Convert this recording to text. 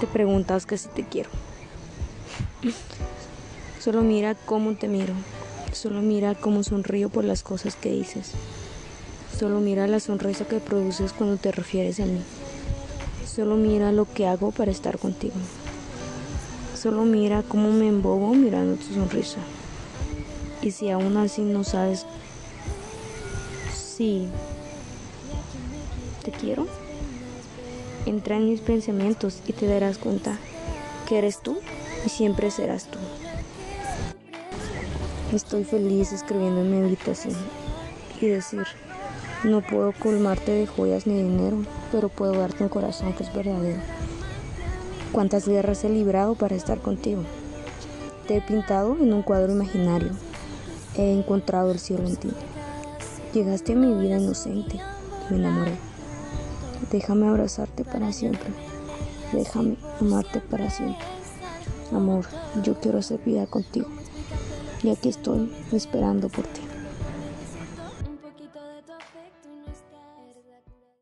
te preguntas que si te quiero. Solo mira cómo te miro. Solo mira cómo sonrío por las cosas que dices. Solo mira la sonrisa que produces cuando te refieres a mí. Solo mira lo que hago para estar contigo. Solo mira cómo me embobo mirando tu sonrisa. Y si aún así no sabes si te quiero, entra en mis pensamientos y te darás cuenta que eres tú y siempre serás tú. Estoy feliz escribiendo en mi habitación y decir, no puedo colmarte de joyas ni dinero, pero puedo darte un corazón que es verdadero. Cuántas guerras he librado para estar contigo. Te he pintado en un cuadro imaginario. He encontrado el cielo en ti. Llegaste a mi vida inocente y me enamoré. Déjame abrazarte para siempre. Déjame amarte para siempre. Amor, yo quiero hacer vida contigo. Y aquí estoy esperando por ti.